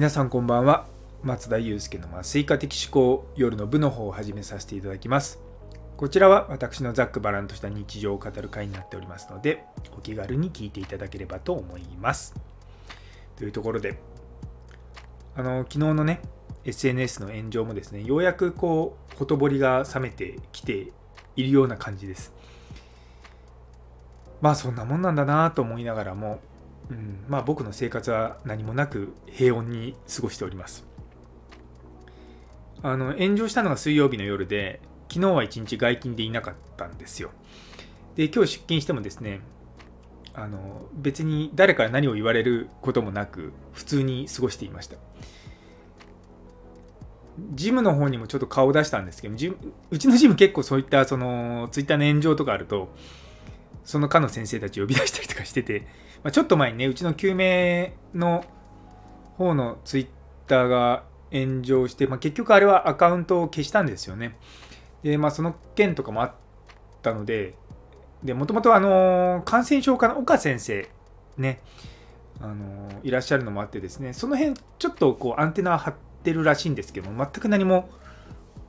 皆さんこんばんは。松田祐介の麻酔科的思考夜の部の方を始めさせていただきます。こちらは私のざっくばらんとした日常を語る会になっておりますのでお気軽に聞いていただければと思います。というところであの昨日のね SNS の炎上もですねようやくこうほとぼりが冷めてきているような感じです。まあそんなもんなんだなと思いながらもうん、まあ僕の生活は何もなく平穏に過ごしております。あの炎上したのが水曜日の夜で昨日は一日外勤でいなかったんですよ。で今日出勤してもですねあの別に誰から何を言われることもなく普通に過ごしていました。ジムの方にもちょっと顔を出したんですけどうちのジム結構そういったそのツイッターの炎上とかあるとその科の先生たち呼び出したりとかしてて、まあ、ちょっと前にね、うちの救命の方のツイッターが炎上して、まあ、結局あれはアカウントを消したんですよね。で、まあ、その件とかもあったので、で、もともとあの、感染症科の岡先生、ね、あの、いらっしゃるのもあってですね、その辺、ちょっとこう、アンテナ張ってるらしいんですけども、全く何も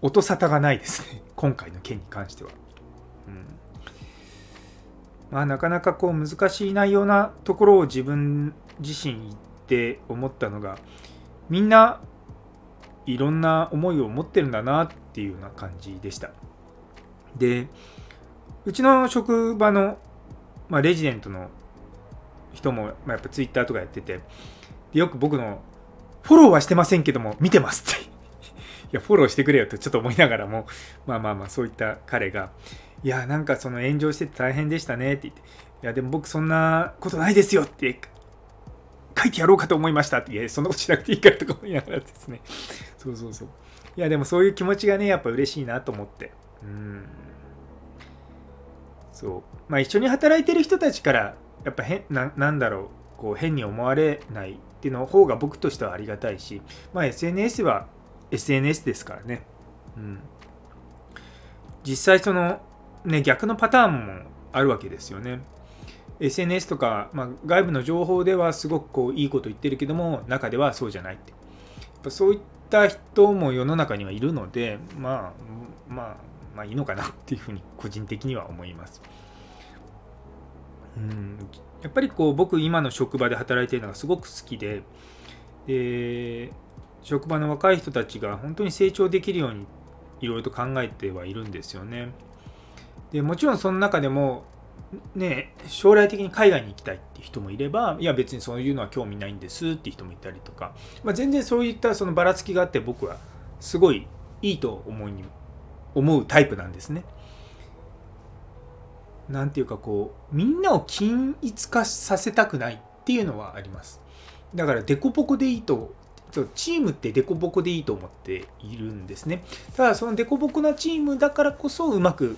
音沙汰がないですね、今回の件に関しては。うんまあ、なかなかこう難しい内容なところを自分自身言って思ったのがみんないろんな思いを持ってるんだなっていうような感じでした。でうちの職場の、まあ、レジデントの人も、まあ、やっぱツイッターとかやっててよく僕のフォローはしてませんけども見てますって。いやフォローしてくれよとちょっと思いながらもまあまあまあそういった彼がいや、なんかその炎上してて大変でしたねって言って、いや、でも僕そんなことないですよって書いてやろうかと思いましたって、いや、そんなことしなくていいからとか思いながらですね。そうそうそう。いや、でもそういう気持ちがね、やっぱ嬉しいなと思って。うん。そう。まあ一緒に働いてる人たちから、やっぱ変な、なんだろう、こう変に思われないっていうの方が僕としてはありがたいし、まあ SNS は SNS ですからね。うん。実際そのね、逆のパターンもあるわけですよね。SNS とか、まあ、外部の情報ではすごくこういいこと言ってるけども中ではそうじゃないってやっぱそういった人も世の中にはいるので、まあ、まあまあいいのかなっていうふうに個人的には思います。うんやっぱりこう僕今の職場で働いているのがすごく好きでで職場の若い人たちが本当に成長できるようにいろいろと考えてはいるんですよね。でもちろんその中でもね、将来的に海外に行きたいって人もいればいや別にそういうのは興味ないんですっていう人もいたりとか、まあ、全然そういったそのばらつきがあって僕はすごいいいと思いに思うタイプなんですね。なんていうかこうみんなを均一化させたくないっていうのはあります。だからデコポコでいいとチームってデコボコでいいと思っているんですね。ただそのデコボコなチームだからこそうまく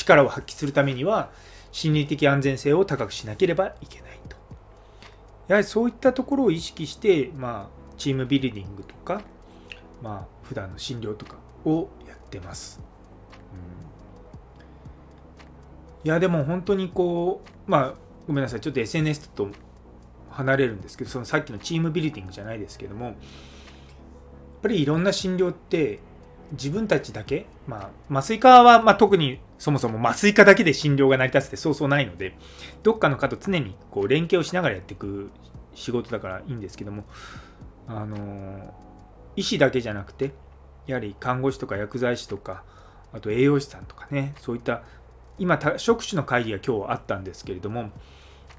力を発揮するためには心理的安全性を高くしなければいけないと。やはりそういったところを意識して、まあ、チームビルディングとか、まあ、普段の診療とかをやってます。うん、いや、でも本当にこう、まあ、ごめんなさい、ちょっと SNS と離れるんですけど、そのさっきのチームビルディングじゃないですけども、やっぱりいろんな診療って自分たちだけ、まあ、麻酔科は、まあ、特にそもそも麻酔科だけで診療が成り立つってそうそうないので、どっかの科と常にこう連携をしながらやっていく仕事だからいいんですけども、あの医師だけじゃなくて、やはり看護師とか薬剤師とか、あと栄養士さんとかね、そういった今、職種の会議が今日あったんですけれども、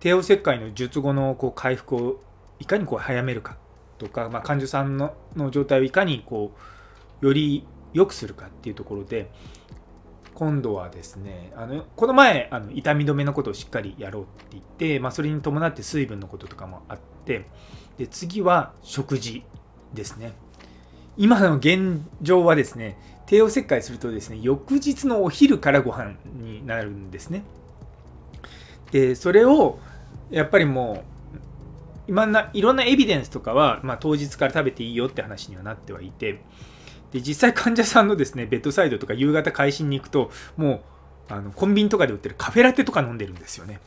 帝王切開の術後のこう回復をいかにこう早めるかとか、まあ、患者さんのの状態をいかにこうより良くするかっていうところで今度はですねあのこの前あの痛み止めのことをしっかりやろうって言って、まあ、それに伴って水分のこととかもあってで次は食事ですね。今の現状はですね帝王切開するとですね翌日のお昼からご飯になるんですね。でそれをやっぱりもう今ないろんなエビデンスとかは、まあ、当日から食べていいよって話にはなってはいてで実際患者さんのですねベッドサイドとか夕方会心に行くともうあのコンビニとかで売ってるカフェラテとか飲んでるんですよね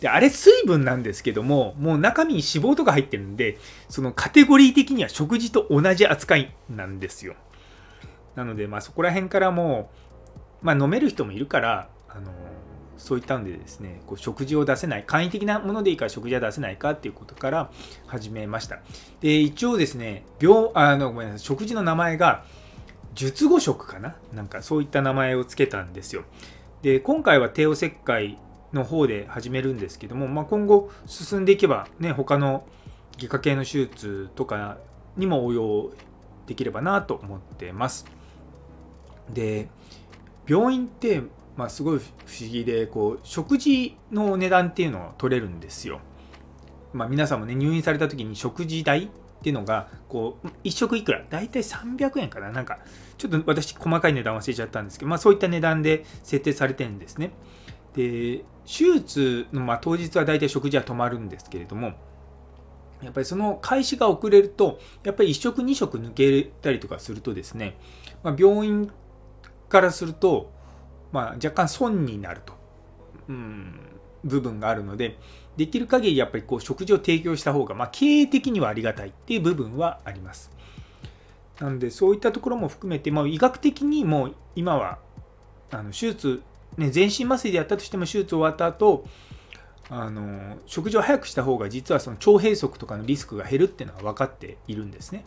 で、あれ水分なんですけども、もう中身に脂肪とか入ってるんで、そのカテゴリー的には食事と同じ扱いなんですよ。なので、まあそこら辺からもう、まあ飲める人もいるから、あのそういったんでですね、こう食事を出せない、簡易的なものでいいから食事は出せないかっていうことから始めました。で、一応ですね、病、あの、ごめんなさい、食事の名前が、術後食かな？なんかそういった名前を付けたんですよ。で、今回は帝王切開の方で始めるんですけども、まあ、今後進んでいけばね他の外科系の手術とかにも応用できればなと思ってますで病院ってまあ、すごい不思議でこう食事の値段っていうのを取れるんですよ。まあ、皆さんもね入院された時に食事代っていうのがこう1食いくら大体300円かななんかちょっと私細かい値段忘れちゃったんですけど、まあ、そういった値段で設定されてるんですね。で手術のま当日は大体食事は止まるんですけれどもやっぱりその開始が遅れるとやっぱり1食2食抜けたりとかするとですね、まあ、病院からすると、まあ、若干損になると、うん、部分があるのでできる限りやっぱりこう食事を提供した方が、まあ、経営的にはありがたいっていう部分はあります。なのでそういったところも含めて、まあ、医学的にも今はあの手術ね、全身麻酔でやったとしても手術終わった後あの食事を早くした方が実はその腸閉塞とかのリスクが減るっていうのは分かっているんですね。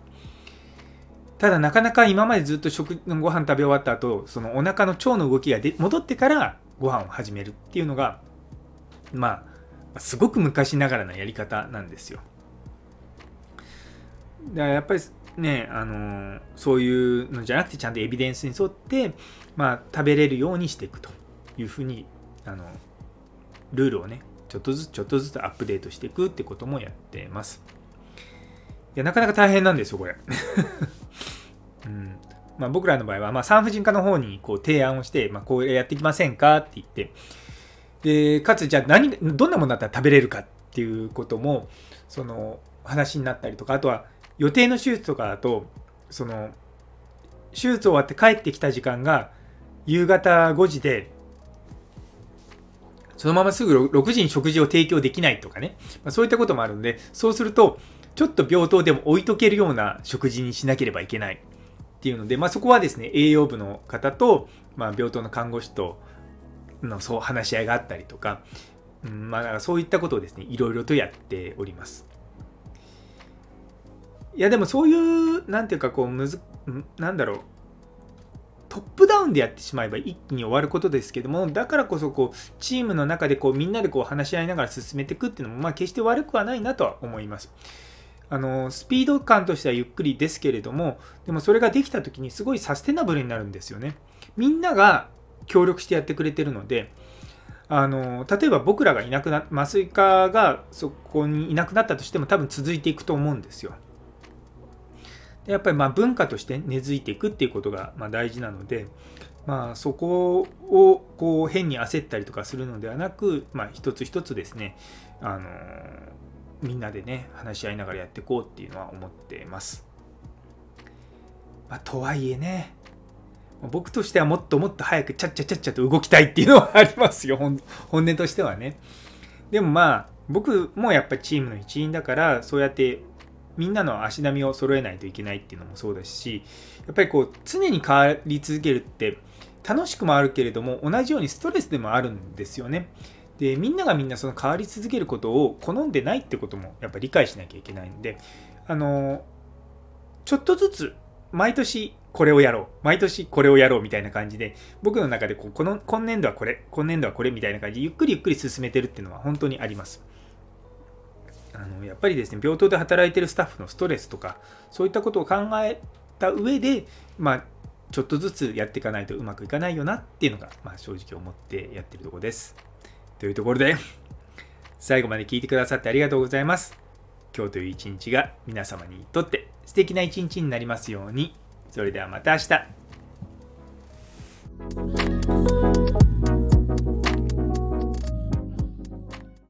ただなかなか今までずっと食ご飯食べ終わった後そのお腹の腸の動きがで戻ってからご飯を始めるっていうのがまあすごく昔ながらのやり方なんですよ。だからやっぱりねあのそういうのじゃなくてちゃんとエビデンスに沿って、まあ、食べれるようにしていくというふうにあのルールをねちょっとずつちょっとずつアップデートしていくってこともやってます。いやなかなか大変なんですよこれ。うん。まあ、僕らの場合は、まあ、産婦人科の方にこう提案をして、まあ、こうやっていきませんかって言って。でかつじゃあ何どんなものだったら食べれるかっていうこともその話になったりとかあとは予定の手術とかだとその手術終わって帰ってきた時間が夕方5時でそのまますぐ6時に食事を提供できないとかね、まあ、そういったこともあるので、そうすると、ちょっと病棟でも置いとけるような食事にしなければいけない。っていうので、まあ、そこはですね、栄養部の方と、まあ、病棟の看護師とのそう話し合いがあったりとか、うんまあ、そういったことをですね、いろいろとやっております。いや、でもそういう、なんていうか、こう、むず、なんだろう、トップダウンでやってしまえば一気に終わることですけどもだからこそこうチームの中でこうみんなでこう話し合いながら進めていくっていうのもまあ決して悪くはないなとは思います。あのスピード感としてはゆっくりですけれどもでもそれができた時にすごいサステナブルになるんですよね。みんなが協力してやってくれてるのであの例えば僕らがいなくな麻酔科がそこにいなくなったとしても多分続いていくと思うんですよ。やっぱりま文化として根付いていくっていうことがま大事なので、まあ、そこをこう変に焦ったりとかするのではなく、まあ、一つ一つですね、あのみんなでね話し合いながらやっていこうっていうのは思ってます。まあ、とはいえね僕としてはもっともっと早くちゃっちゃちゃっちゃと動きたいっていうのはありますよ本音としてはね。でもまあ僕もやっぱりチームの一員だからそうやってみんなの足並みを揃えないといけないっていうのもそうですしやっぱりこう常に変わり続けるって楽しくもあるけれども同じようにストレスでもあるんですよね。でみんながみんなその変わり続けることを好んでないってこともやっぱ理解しなきゃいけないんであのちょっとずつ毎年これをやろう毎年これをやろうみたいな感じで僕の中でこうこの今年度はこれ今年度はこれみたいな感じでゆっくりゆっくり進めてるっていうのは本当にあります。あのやっぱりですね病棟で働いてるスタッフのストレスとかそういったことを考えた上で、まあ、ちょっとずつやっていかないとうまくいかないよなっていうのが、まあ、正直思ってやってるとこです。というところで最後まで聞いてくださってありがとうございます。今日という一日が皆様にとって素敵な一日になりますように。それではまた明日。